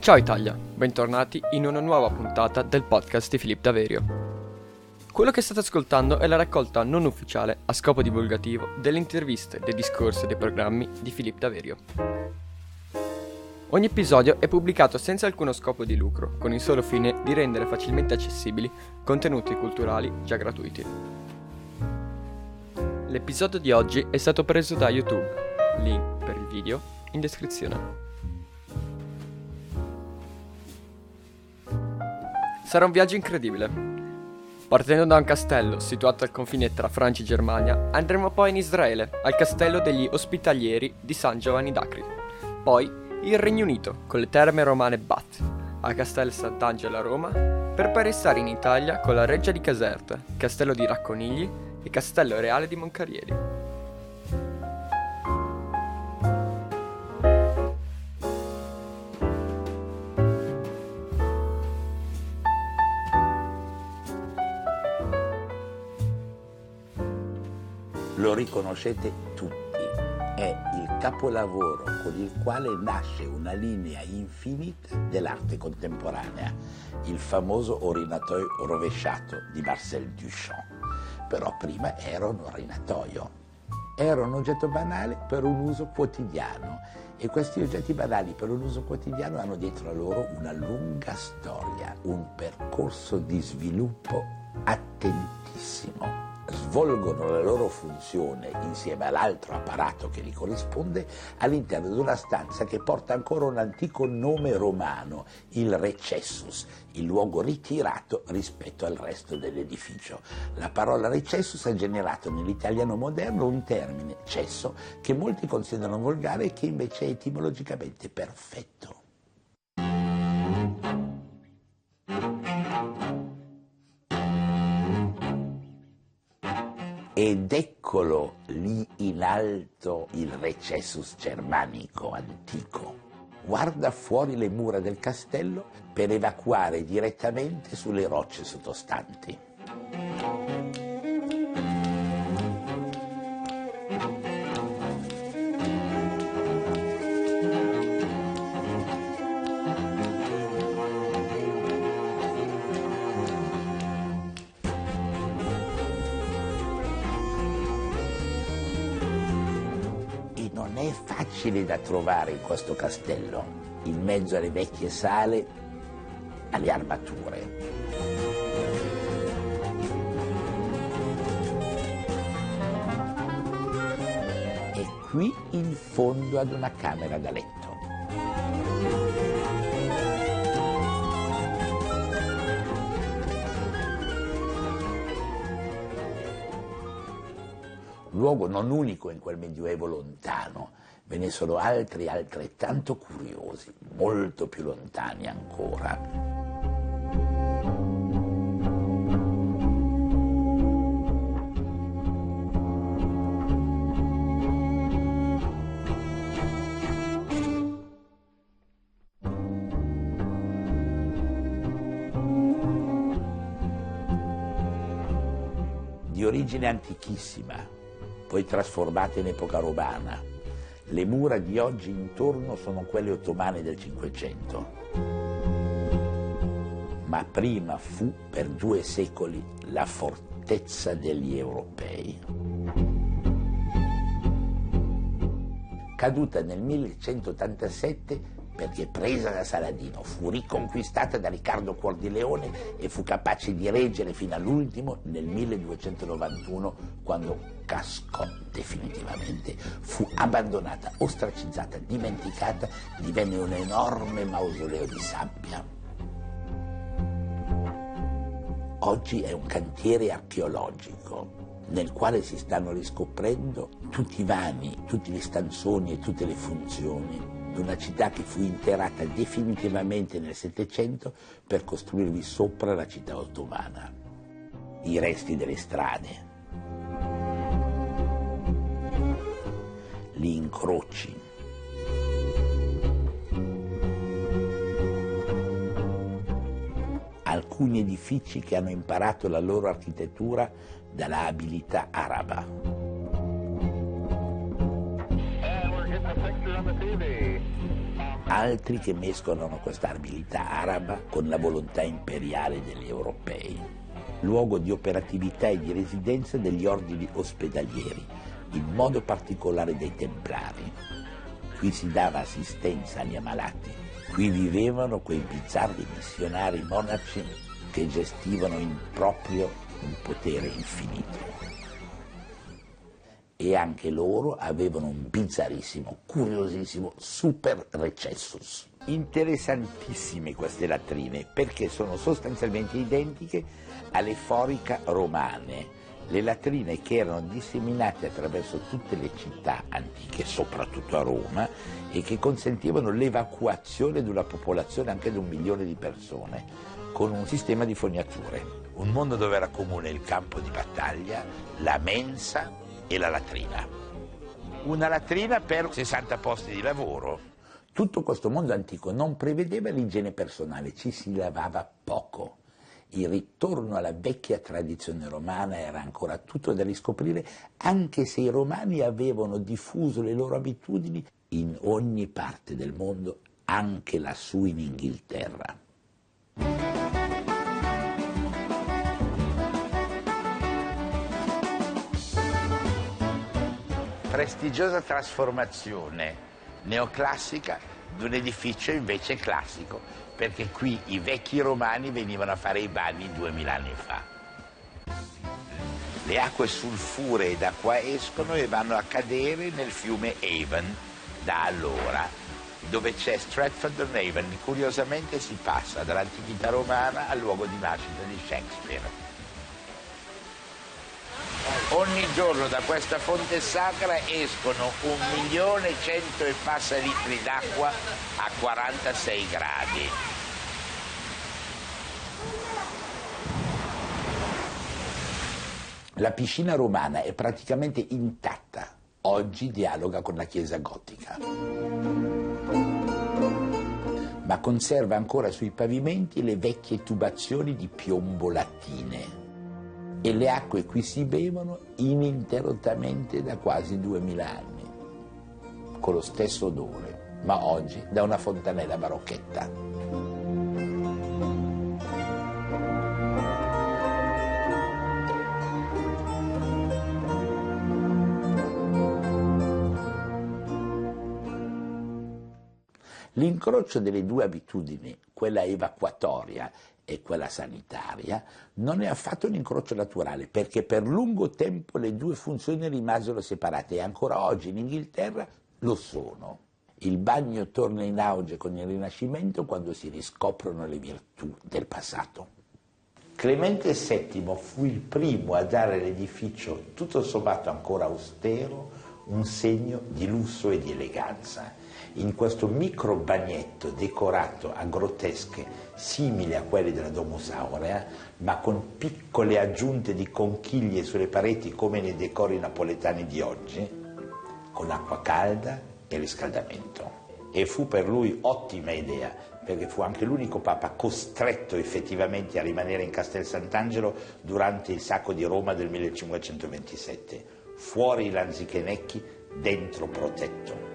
Ciao Italia, bentornati in una nuova puntata del podcast di Filippo Daverio. Quello che state ascoltando è la raccolta non ufficiale, a scopo divulgativo, delle interviste, dei discorsi e dei programmi di Filippo Daverio. Ogni episodio è pubblicato senza alcuno scopo di lucro, con il solo fine di rendere facilmente accessibili contenuti culturali già gratuiti. L'episodio di oggi è stato preso da YouTube, link per il video in descrizione. Sarà un viaggio incredibile. Partendo da un castello situato al confine tra Francia e Germania, andremo poi in Israele, al castello degli ospitalieri di San Giovanni d'Acri. Poi il Regno Unito, con le terme romane Bath, a Castello Sant'Angelo a Roma, per poi restare in Italia con la Reggia di Caserta, Castello di Racconigli e Castello Reale di Moncarieri. Lo riconoscete tutti. È il capolavoro con il quale nasce una linea infinita dell'arte contemporanea, il famoso orinatoio rovesciato di Marcel Duchamp. Però prima era un orinatoio, era un oggetto banale per un uso quotidiano e questi oggetti banali per un uso quotidiano hanno dietro a loro una lunga storia, un percorso di sviluppo attentissimo svolgono la loro funzione insieme all'altro apparato che li corrisponde all'interno di una stanza che porta ancora un antico nome romano, il recessus, il luogo ritirato rispetto al resto dell'edificio. La parola recessus ha generato nell'italiano moderno un termine, cesso, che molti considerano volgare e che invece è etimologicamente perfetto. Ed eccolo lì in alto il recessus germanico antico. Guarda fuori le mura del castello per evacuare direttamente sulle rocce sottostanti. Da trovare in questo castello, in mezzo alle vecchie sale, alle armature. E qui in fondo ad una camera da letto. luogo non unico in quel medioevo lontano, ve ne sono altri altrettanto curiosi, molto più lontani ancora. Di origine antichissima, poi trasformata in epoca romana, le mura di oggi intorno sono quelle ottomane del Cinquecento. Ma prima fu per due secoli la fortezza degli europei. Caduta nel 1187 perché presa da Saladino, fu riconquistata da Riccardo Cuor di Leone e fu capace di reggere fino all'ultimo nel 1291 quando cascò definitivamente, fu abbandonata, ostracizzata, dimenticata, divenne un enorme mausoleo di sabbia. Oggi è un cantiere archeologico nel quale si stanno riscoprendo tutti i vani, tutti gli stanzoni e tutte le funzioni una città che fu interrata definitivamente nel Settecento per costruirvi sopra la città ottomana. I resti delle strade, gli incroci, alcuni edifici che hanno imparato la loro architettura dalla abilità araba. Altri che mescolano questa abilità araba con la volontà imperiale degli europei. Luogo di operatività e di residenza degli ordini ospedalieri, in modo particolare dei templari. Qui si dava assistenza agli ammalati, qui vivevano quei bizzarri missionari monaci che gestivano in proprio un potere infinito e anche loro avevano un bizzarissimo, curiosissimo super recessus. Interessantissime queste latrine perché sono sostanzialmente identiche alle forica romane, le latrine che erano disseminate attraverso tutte le città antiche, soprattutto a Roma, e che consentivano l'evacuazione di una popolazione anche di un milione di persone, con un sistema di fognature. Un mondo dove era comune il campo di battaglia, la mensa e la latrina. Una latrina per 60 posti di lavoro. Tutto questo mondo antico non prevedeva l'igiene personale, ci si lavava poco. Il ritorno alla vecchia tradizione romana era ancora tutto da riscoprire, anche se i romani avevano diffuso le loro abitudini in ogni parte del mondo, anche lassù in Inghilterra. Prestigiosa trasformazione neoclassica di un edificio invece classico, perché qui i vecchi romani venivano a fare i bagni duemila anni fa. Le acque sulfuree da qua escono e vanno a cadere nel fiume Avon da allora, dove c'è Stratford-on-Avon. Curiosamente si passa dall'antichità romana al luogo di nascita di Shakespeare. Ogni giorno da questa fonte sacra escono un milione cento e passa litri d'acqua a 46 gradi. La piscina romana è praticamente intatta. Oggi dialoga con la chiesa gotica. Ma conserva ancora sui pavimenti le vecchie tubazioni di piombo latine e le acque qui si bevono ininterrottamente da quasi duemila anni, con lo stesso odore, ma oggi da una fontanella barocchetta. L'incrocio delle due abitudini, quella evacuatoria e quella sanitaria, non è affatto un incrocio naturale, perché per lungo tempo le due funzioni rimasero separate e ancora oggi in Inghilterra lo sono. Il bagno torna in auge con il Rinascimento quando si riscoprono le virtù del passato. Clemente VII fu il primo a dare all'edificio, tutto sommato ancora austero, un segno di lusso e di eleganza in questo micro bagnetto decorato a grottesche simili a quelle della Domus Aurea, ma con piccole aggiunte di conchiglie sulle pareti come nei decori napoletani di oggi, con acqua calda e riscaldamento. E fu per lui ottima idea, perché fu anche l'unico papa costretto effettivamente a rimanere in Castel Sant'Angelo durante il sacco di Roma del 1527. Fuori i lanzichenecchi, dentro protetto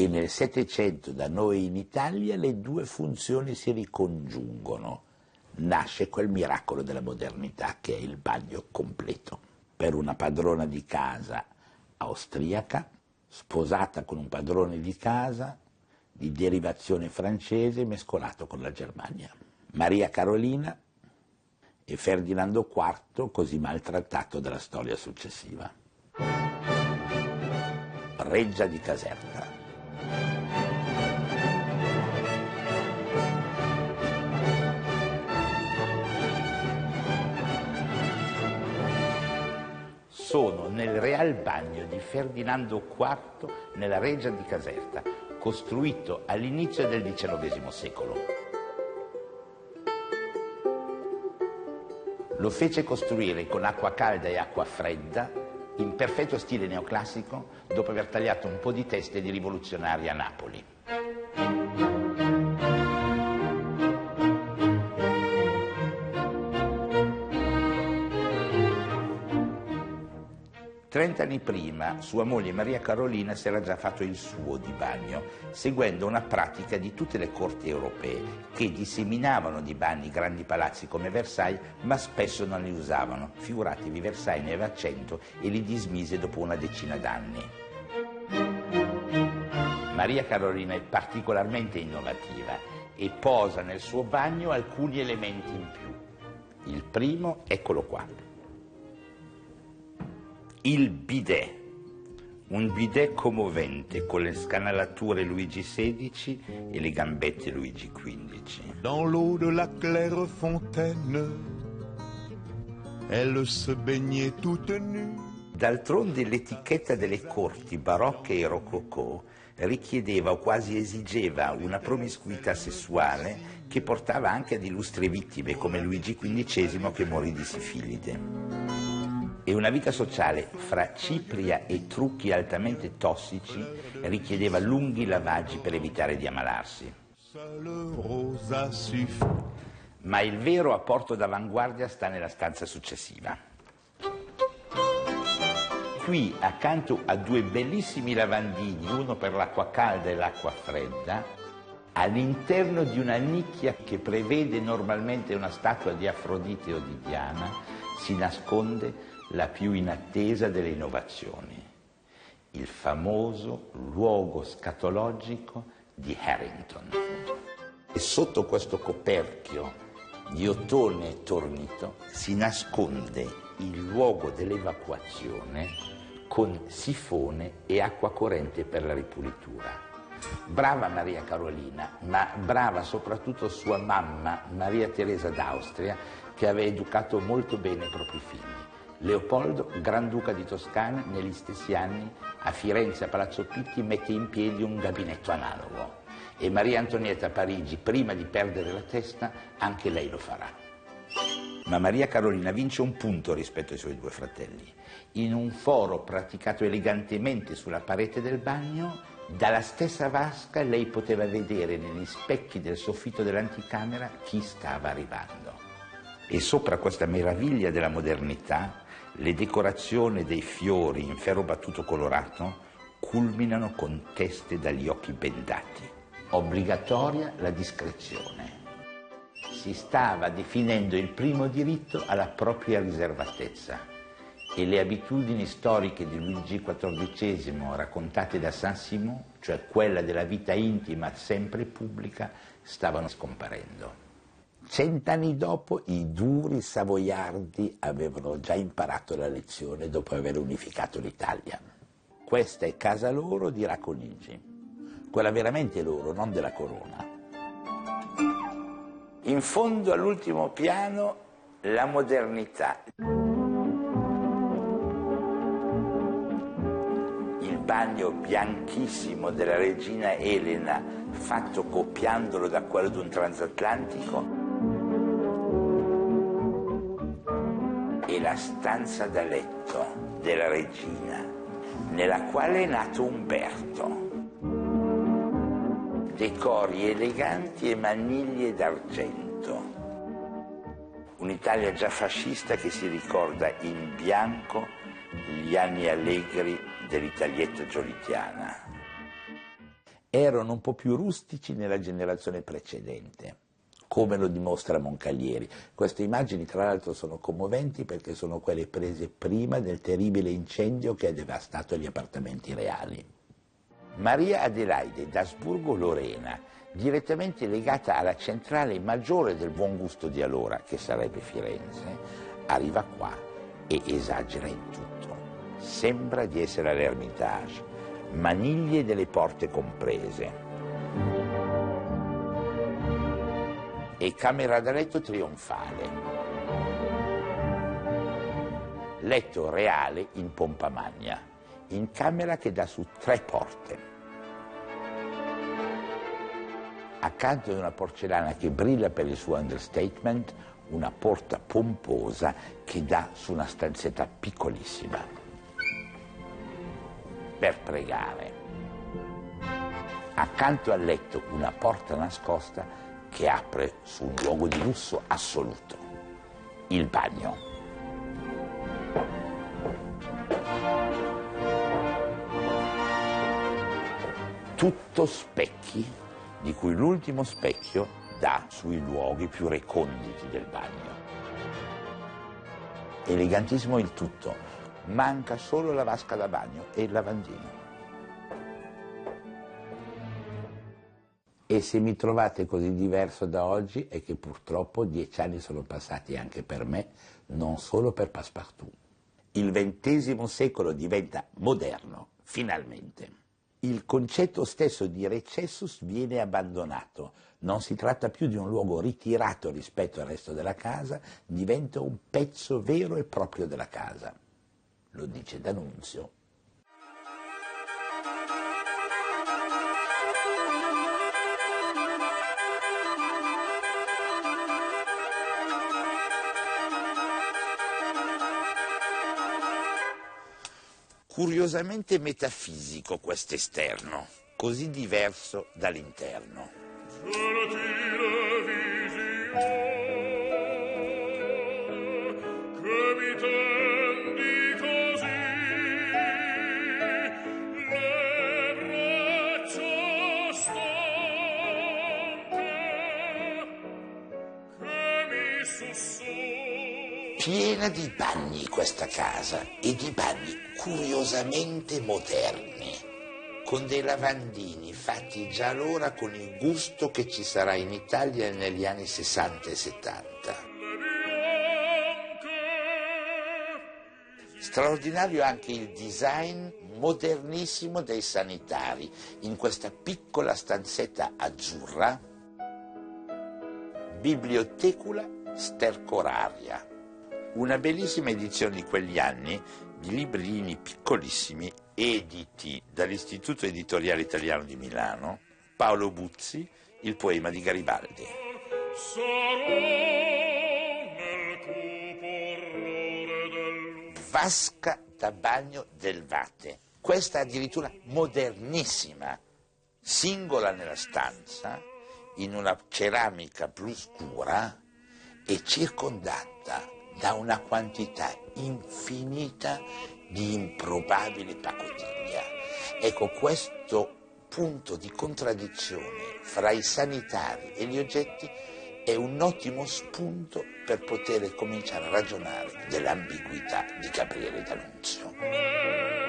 e nel Settecento da noi in Italia le due funzioni si ricongiungono. Nasce quel miracolo della modernità che è il bagno completo. Per una padrona di casa austriaca, sposata con un padrone di casa di derivazione francese mescolato con la Germania. Maria Carolina e Ferdinando IV così maltrattato dalla storia successiva. Reggia di Caserta. Sono nel Real Bagno di Ferdinando IV nella Reggia di Caserta, costruito all'inizio del XIX secolo. Lo fece costruire con acqua calda e acqua fredda in perfetto stile neoclassico dopo aver tagliato un po' di teste di rivoluzionari a Napoli. Trent'anni prima sua moglie Maria Carolina si era già fatto il suo di bagno, seguendo una pratica di tutte le corti europee, che disseminavano di bagni grandi palazzi come Versailles, ma spesso non li usavano. Figuratevi, Versailles ne aveva cento e li dismise dopo una decina d'anni. Maria Carolina è particolarmente innovativa e posa nel suo bagno alcuni elementi in più. Il primo, eccolo qua il bidet, un bidet commovente con le scanalature Luigi XVI e le gambette Luigi XV. Dans l'eau de la claire fontaine, elle se baignait toute nue. D'altronde l'etichetta delle corti barocche e rococò richiedeva o quasi esigeva una promiscuità sessuale che portava anche ad illustri vittime come Luigi XV che morì di sifilide e una vita sociale fra cipria e trucchi altamente tossici richiedeva lunghi lavaggi per evitare di ammalarsi. Ma il vero apporto d'avanguardia sta nella stanza successiva. Qui, accanto a due bellissimi lavandini, uno per l'acqua calda e l'acqua fredda, all'interno di una nicchia che prevede normalmente una statua di Afrodite o di Diana, si nasconde la più inattesa delle innovazioni, il famoso luogo scatologico di Harrington. E sotto questo coperchio di ottone tornito si nasconde il luogo dell'evacuazione con sifone e acqua corrente per la ripulitura. Brava Maria Carolina, ma brava soprattutto sua mamma Maria Teresa d'Austria, che aveva educato molto bene i propri figli. Leopoldo, Granduca di Toscana, negli stessi anni a Firenze, a Palazzo Pitti, mette in piedi un gabinetto analogo e Maria Antonietta a Parigi, prima di perdere la testa, anche lei lo farà. Ma Maria Carolina vince un punto rispetto ai suoi due fratelli. In un foro praticato elegantemente sulla parete del bagno, dalla stessa vasca lei poteva vedere negli specchi del soffitto dell'anticamera chi stava arrivando. E sopra questa meraviglia della modernità le decorazioni dei fiori in ferro battuto colorato culminano con teste dagli occhi bendati. Obbligatoria la discrezione. Si stava definendo il primo diritto alla propria riservatezza e le abitudini storiche di Luigi XIV raccontate da Saint-Simon, cioè quella della vita intima sempre pubblica, stavano scomparendo. Cent'anni dopo i duri savoiardi avevano già imparato la lezione dopo aver unificato l'Italia. Questa è casa loro di Racconigi, quella veramente loro, non della corona. In fondo all'ultimo piano la modernità. Il bagno bianchissimo della regina Elena, fatto copiandolo da quello di un transatlantico, la stanza da letto della regina, nella quale è nato Umberto. Decori eleganti e maniglie d'argento. Un'Italia già fascista che si ricorda in bianco gli anni allegri dell'Italietta giolitiana. Erano un po' più rustici nella generazione precedente come lo dimostra Moncalieri. Queste immagini tra l'altro sono commoventi perché sono quelle prese prima del terribile incendio che ha devastato gli appartamenti reali. Maria Adelaide d'Asburgo-Lorena, direttamente legata alla centrale maggiore del buon gusto di allora, che sarebbe Firenze, arriva qua e esagera in tutto. Sembra di essere all'Ermitage, maniglie delle porte comprese e camera da letto trionfale. Letto reale in pompa magna, in camera che dà su tre porte. Accanto ad una porcellana che brilla per il suo understatement, una porta pomposa che dà su una stanzetta piccolissima per pregare. Accanto al letto una porta nascosta che apre su un luogo di lusso assoluto, il bagno. Tutto specchi, di cui l'ultimo specchio dà sui luoghi più reconditi del bagno. Elegantissimo il tutto, manca solo la vasca da bagno e il lavandino. E se mi trovate così diverso da oggi è che purtroppo dieci anni sono passati anche per me, non solo per Passepartout. Il XX secolo diventa moderno, finalmente. Il concetto stesso di recessus viene abbandonato. Non si tratta più di un luogo ritirato rispetto al resto della casa, diventa un pezzo vero e proprio della casa. Lo dice D'Annunzio. Curiosamente metafisico quest'esterno, così diverso dall'interno. Piena di bagni questa casa e di bagni curiosamente moderni, con dei lavandini fatti già allora con il gusto che ci sarà in Italia negli anni 60 e 70. Straordinario anche il design modernissimo dei sanitari in questa piccola stanzetta azzurra, bibliotecula stercoraria una bellissima edizione di quegli anni di librini piccolissimi editi dall'Istituto Editoriale Italiano di Milano, Paolo Buzzi, il poema di Garibaldi. Vasca da bagno del Vate. Questa addirittura modernissima, singola nella stanza, in una ceramica blu scura e circondata da una quantità infinita di improbabili pacottiglia. Ecco, questo punto di contraddizione fra i sanitari e gli oggetti è un ottimo spunto per poter cominciare a ragionare dell'ambiguità di Gabriele D'Annunzio.